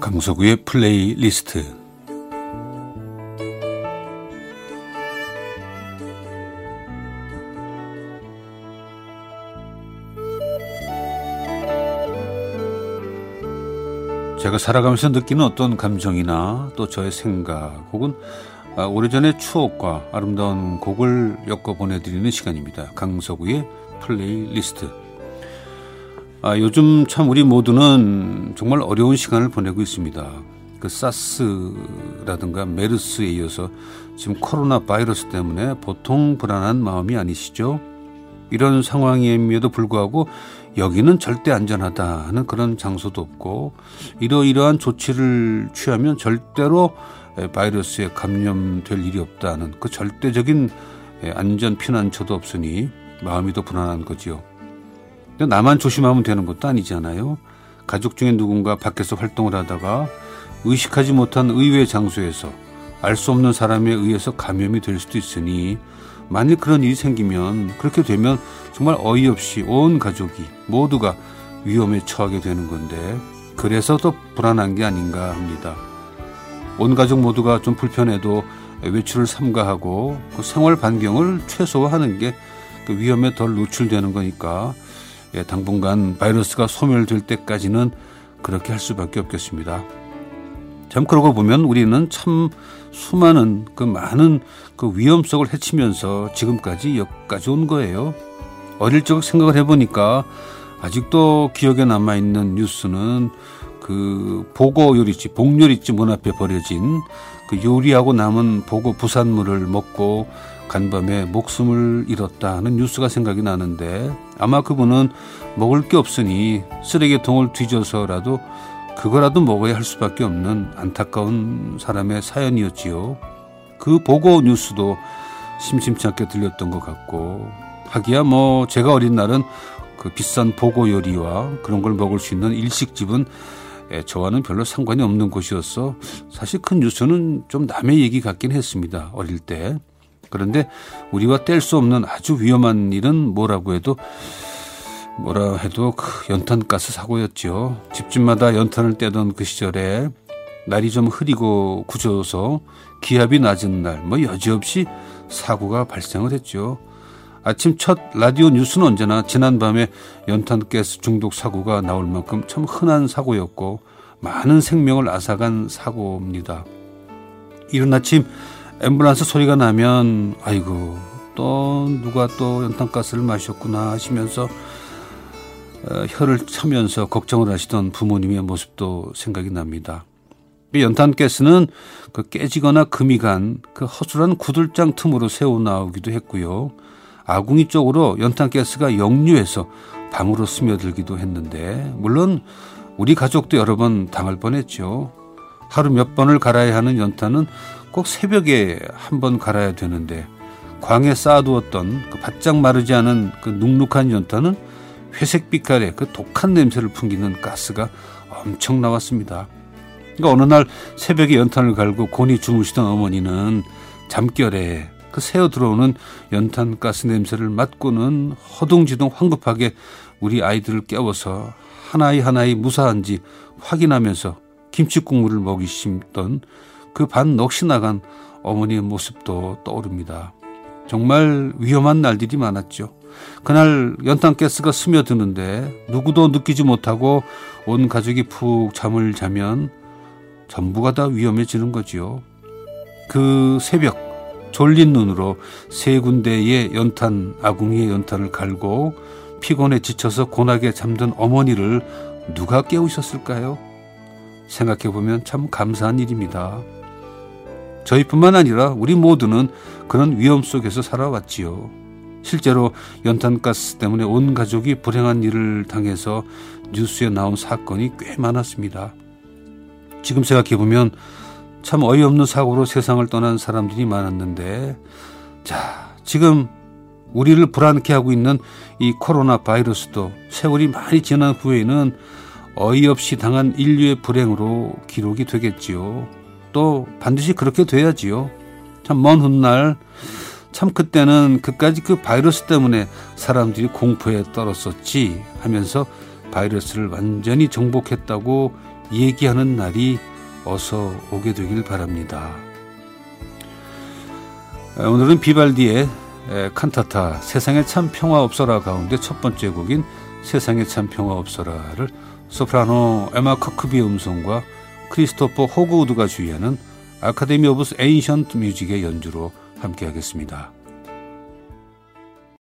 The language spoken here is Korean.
강석우의 플레이리스트 제가 살아가면서 느끼는 어떤 감정이나 또 저의 생각 혹은 아, 오래전의 추억과 아름다운 곡을 엮어 보내드리는 시간입니다. 강석우의 플레이리스트. 아, 요즘 참 우리 모두는 정말 어려운 시간을 보내고 있습니다. 그 사스라든가 메르스에 이어서 지금 코로나 바이러스 때문에 보통 불안한 마음이 아니시죠? 이런 상황임에도 불구하고 여기는 절대 안전하다 하는 그런 장소도 없고 이러이러한 조치를 취하면 절대로 바이러스에 감염될 일이 없다는 그 절대적인 안전 피난처도 없으니 마음이 더 불안한 거지요. 나만 조심하면 되는 것도 아니잖아요. 가족 중에 누군가 밖에서 활동을 하다가 의식하지 못한 의외 장소에서 알 수 없는 사람에 의해서 감염이 될 수도 있으니 만일 그런 일이 생기면 그렇게 되면 정말 어이없이 온 가족이 모두가 위험에 처하게 되는 건데 그래서 더 불안한 게 아닌가 합니다. 온 가족 모두가 좀 불편해도 외출을 삼가하고 그 생활 반경을 최소화하는 게 그 위험에 덜 노출되는 거니까 예, 당분간 바이러스가 소멸될 때까지는 그렇게 할 수밖에 없겠습니다. 참 그러고 보면 우리는 참 수많은 그 많은 그 위험 속을 헤치면서 지금까지 여기까지 온 거예요. 어릴 적 생각을 해보니까 아직도 기억에 남아있는 뉴스는 그 보고 요리집, 복요리집 문 앞에 버려진 그 요리하고 남은 보고 부산물을 먹고 간밤에 목숨을 잃었다는 뉴스가 생각이 나는데 아마 그분은 먹을 게 없으니 쓰레기통을 뒤져서라도 그거라도 먹어야 할 수밖에 없는 안타까운 사람의 사연이었지요. 그 보고 뉴스도 심심치 않게 들렸던 것 같고 하기야 뭐 제가 어린 날은 그 비싼 보고 요리와 그런 걸 먹을 수 있는 일식집은 저와는 별로 상관이 없는 곳이었어 사실 큰 뉴스는 좀 남의 얘기 같긴 했습니다 어릴 때 그런데 우리와 뗄 수 없는 아주 위험한 일은 뭐라고 해도 뭐라 해도 그 연탄가스 사고였죠. 집집마다 연탄을 떼던 그 시절에 날이 좀 흐리고 구져서 기압이 낮은 날, 뭐 여지없이 사고가 발생을 했죠. 아침 첫 라디오 뉴스는 언제나 지난밤에 연탄가스 중독 사고가 나올 만큼 참 흔한 사고였고 많은 생명을 앗아간 사고입니다. 이른 아침 앰뷸런스 소리가 나면 아이고 또 누가 또 연탄가스를 마셨구나 하시면서 어, 혀를 차면서 걱정을 하시던 부모님의 모습도 생각이 납니다. 연탄가스는 그 깨지거나 금이 간 그 허술한 구들장 틈으로 새어 나오기도 했고요. 아궁이 쪽으로 연탄가스가 역류해서 방으로 스며들기도 했는데 물론 우리 가족도 여러 번 당할 뻔했죠. 하루 몇 번을 갈아야 하는 연탄은 꼭 새벽에 한 번 갈아야 되는데 광에 쌓아두었던 그 바짝 마르지 않은 그 눅눅한 연탄은 회색 빛깔의 그 독한 냄새를 풍기는 가스가 엄청 나왔습니다. 그러니까 어느 날 새벽에 연탄을 갈고 곤히 주무시던 어머니는 잠결에 그 새어 들어오는 연탄 가스 냄새를 맡고는 허둥지둥 황급하게 우리 아이들을 깨워서 하나이 하나이 무사한지 확인하면서 김치 국물을 먹이시던 그 반 넋이 나간 어머니의 모습도 떠오릅니다. 정말 위험한 날들이 많았죠. 그날 연탄가스가 스며드는데 누구도 느끼지 못하고 온 가족이 푹 잠을 자면 전부가 다 위험해지는 거지요. 그 새벽 졸린 눈으로 세 군데의 연탄 아궁이의 연탄을 갈고 피곤에 지쳐서 고나게 잠든 어머니를 누가 깨우셨을까요? 생각해 보면 참 감사한 일입니다. 저희뿐만 아니라 우리 모두는 그런 위험 속에서 살아왔지요. 실제로 연탄가스 때문에 온 가족이 불행한 일을 당해서 뉴스에 나온 사건이 꽤 많았습니다. 지금 생각해보면 참 어이없는 사고로 세상을 떠난 사람들이 많았는데, 자, 지금 우리를 불안케 하고 있는 이 코로나 바이러스도 세월이 많이 지난 후에는 어이없이 당한 인류의 불행으로 기록이 되겠지요. 또 반드시 그렇게 돼야지요. 참 먼 훗날 참 그때는 그까지 그 바이러스 때문에 사람들이 공포에 떨었었지 하면서 바이러스를 완전히 정복했다고 얘기하는 날이 어서 오게 되길 바랍니다. 오늘은 비발디의 칸타타 세상에 참 평화 없어라 가운데 첫 번째 곡인 세상에 참 평화 없어라를 소프라노 에마 커크비의 음성과 크리스토퍼 호그우드가 지휘하는 아카데미 오브 에인션트 뮤직의 연주로 함께하겠습니다.